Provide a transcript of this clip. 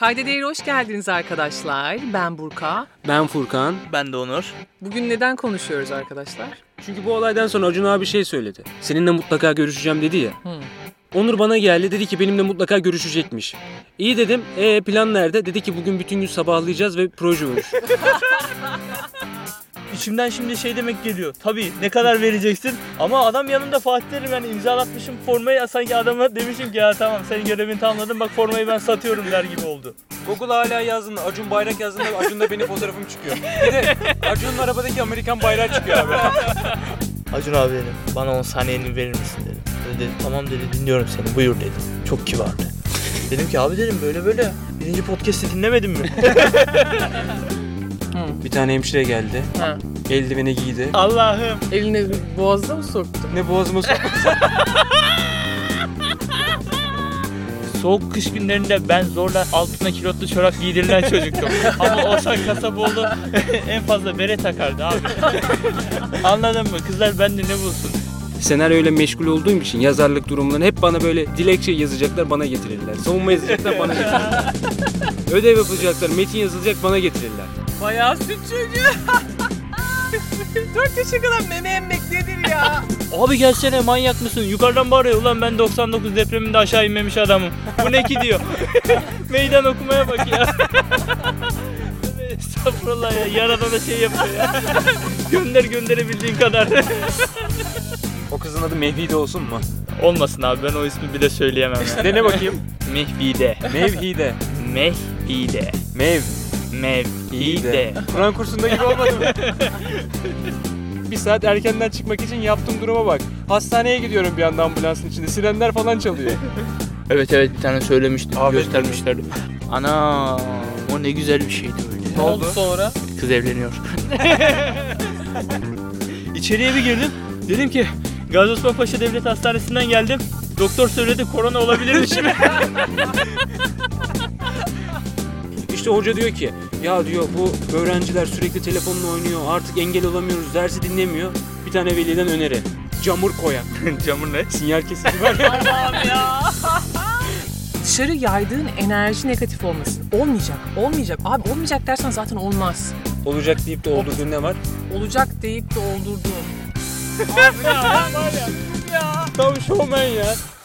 Kayda Değeri hoş geldiniz arkadaşlar. Ben Burka. Ben Furkan. Ben de Onur. Bugün neden konuşuyoruz arkadaşlar? Çünkü bu olaydan sonra Acun abi şey söyledi. Seninle mutlaka görüşeceğim dedi ya. Hı. Onur bana geldi dedi ki benimle mutlaka görüşecekmiş. İyi dedim. E plan nerede? Dedi ki bugün bütün gün sabahlayacağız ve proje olur. İçimden şimdi şey demek geliyor. Tabii ne kadar vereceksin? Ama adam yanımda Fatih Terim yani imzalatmışım formayı sanki adama demişim ki ya tamam senin görevini tamamladım bak formayı ben satıyorum der gibi oldu. Google hala yazdığında Acun bayrak yazdığında Acun'da benim fotoğrafım çıkıyor. Bir de Acun'un arabadaki Amerikan bayrağı çıkıyor abi. Acun abi dedim bana 10 saniyeni verir misin dedim. Dedi, tamam dedi dinliyorum seni buyur dedi. Çok kibardı. dedim ki abi dedim böyle böyle birinci podcast'i dinlemedin mi? bir tane hemşire geldi. Ha. Eldiveni giydi. Allah'ım. Elini boğazına mı soktu? Ne boğazıma soktu. Soğuk kış günlerinde ben zorla altına kilotlu çorap giydirilen çocuktum. Ama Oğuzhan Kasaboğlu en fazla bere takardı abi. Anladın mı? Kızlar bende ne bulsun? Senaryoyla meşgul olduğum için yazarlık durumlarını hep bana böyle dilekçe yazacaklar bana getirirler. Savunma yazacaklar bana getirirler. Ödev yapılacaklar, metin yazılacak bana getirirler. Bayağı süt çocuğu. 4 yaşa kadar meme emmek nedir ya? Abi gelsene manyak mısın? Yukarıdan bağırıyor. Ulan ben 99 depreminde aşağı inmemiş adamım. Bu ne ki diyor. Meydan okumaya bak ya. Estağfurullah ya. Yaradana şey yapıyor ya. Gönder gönderebildiğin kadar. O kızın adı Mehvide olsun mu? Olmasın abi ben o ismi bir de söyleyemem ya. Dene bakayım. Mehvide. Mevhide. Mehvide. Mev. Mehvide. Kur'an kursunda gibi olmadı mı? bir saat erkenden çıkmak için yaptığım duruma bak. Hastaneye gidiyorum bir anda ambulansın içinde. Sirenler falan çalıyor. Evet evet bir tane söylemiştim. Abi. göstermişlerdi. Ana o ne güzel bir şeydi öyle. ne oldu sonra? Kız evleniyor. İçeriye bir girdim. Dedim ki Gazi Osman Paşa Devlet Hastanesi'nden geldim. Doktor söyledi korona olabilirmişim. İşte hoca diyor ki ya diyor bu öğrenciler sürekli telefonla oynuyor artık engel olamıyoruz dersi dinlemiyor. Bir tane veliden öneri. Camur koyan. Camur ne? Sinyal kesiti var ya. Allah'ım ya. Dışarı yaydığın enerji negatif olmasın. Olmayacak, olmayacak. Abi olmayacak dersen zaten olmaz. Olacak deyip de olduğu ne var? Olacak deyip de oldurduğun. 我们俩妈都说没人。